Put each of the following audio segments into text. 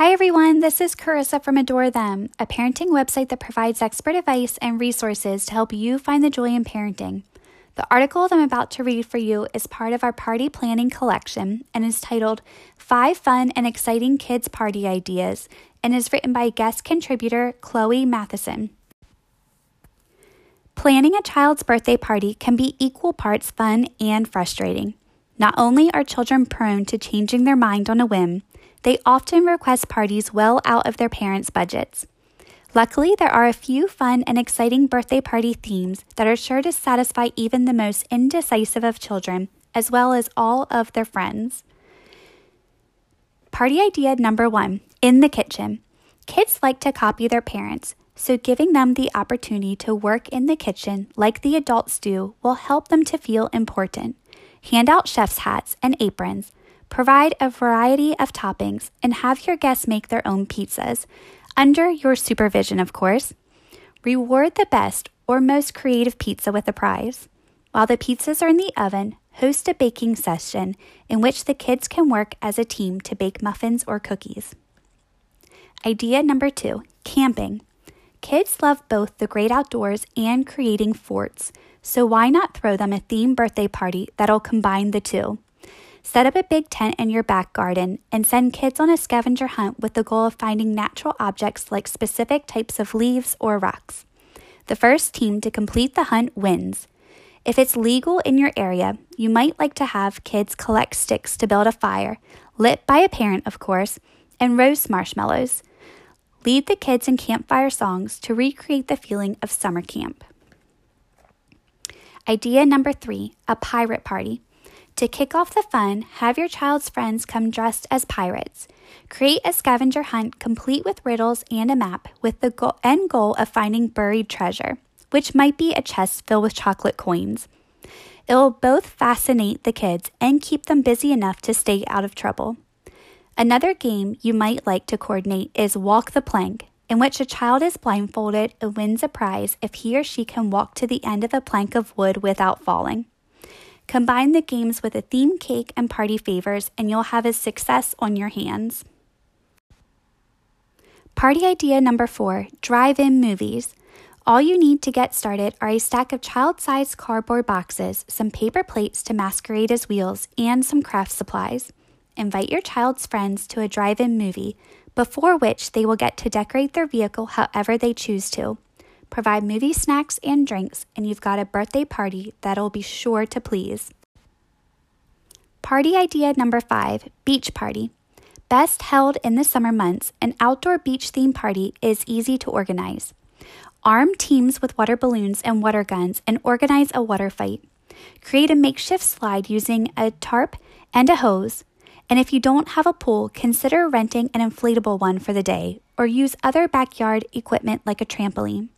Hi, everyone. This is Carissa from Adore Them, a parenting website that provides expert advice and resources to help you find the joy in parenting. The article that I'm about to read for you is part of our party planning collection and is titled Five Fun and Exciting Kids Party Ideas and is written by guest contributor Chloe Matheson. Planning a child's birthday party can be equal parts fun and frustrating. Not only are children prone to changing their mind on a whim, they often request parties well out of their parents' budgets. Luckily, there are a few fun and exciting birthday party themes that are sure to satisfy even the most indecisive of children, as well as all of their friends. Party idea number one in the kitchen. Kids like to copy their parents, so giving them the opportunity to work in the kitchen like the adults do will help them to feel important. Hand out chef's hats and aprons Provide a variety of toppings and have your guests make their own pizzas, under your supervision, of course. Reward the best or most creative pizza with a prize. While the pizzas are in the oven, host a baking session in which the kids can work as a team to bake muffins or cookies. Idea number two camping. Kids love both the great outdoors and creating forts, so why not throw them a theme birthday party that'll combine the two? Set up a big tent in your back garden and send kids on a scavenger hunt with the goal of finding natural objects like specific types of leaves or rocks. The first team to complete the hunt wins. If it's legal in your area, you might like to have kids collect sticks to build a fire, lit by a parent, of course, and roast marshmallows. Lead the kids in campfire songs to recreate the feeling of summer camp. Idea number three a pirate party. To kick off the fun, have your child's friends come dressed as pirates. Create a scavenger hunt complete with riddles and a map with the end goal of finding buried treasure, which might be a chest filled with chocolate coins. It will both fascinate the kids and keep them busy enough to stay out of trouble. Another game you might like to coordinate is Walk the Plank, in which a child is blindfolded and wins a prize if he or she can walk to the end of a plank of wood without falling. Combine the games with a theme cake and party favors, and you'll have a success on your hands. Party idea number four drive in movies. All you need to get started are a stack of child sized cardboard boxes, some paper plates to masquerade as wheels, and some craft supplies. Invite your child's friends to a drive in movie, before which they will get to decorate their vehicle however they choose to. Provide movie snacks and drinks, and you've got a birthday party that'll be sure to please. Party idea number five beach party. Best held in the summer months, an outdoor beach theme party is easy to organize. Arm teams with water balloons and water guns and organize a water fight. Create a makeshift slide using a tarp and a hose. And if you don't have a pool, consider renting an inflatable one for the day or use other backyard equipment like a trampoline.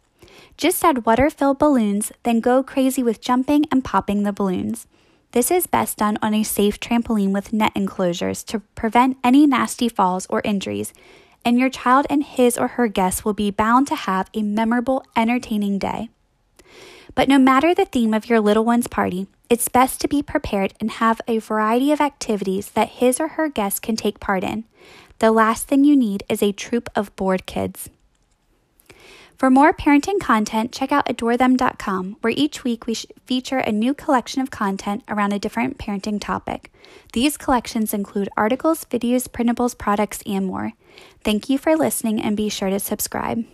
Just add water filled balloons, then go crazy with jumping and popping the balloons. This is best done on a safe trampoline with net enclosures to prevent any nasty falls or injuries, and your child and his or her guests will be bound to have a memorable, entertaining day. But no matter the theme of your little one's party, it's best to be prepared and have a variety of activities that his or her guests can take part in. The last thing you need is a troop of bored kids. For more parenting content, check out adorethem.com, where each week we feature a new collection of content around a different parenting topic. These collections include articles, videos, printables, products, and more. Thank you for listening and be sure to subscribe.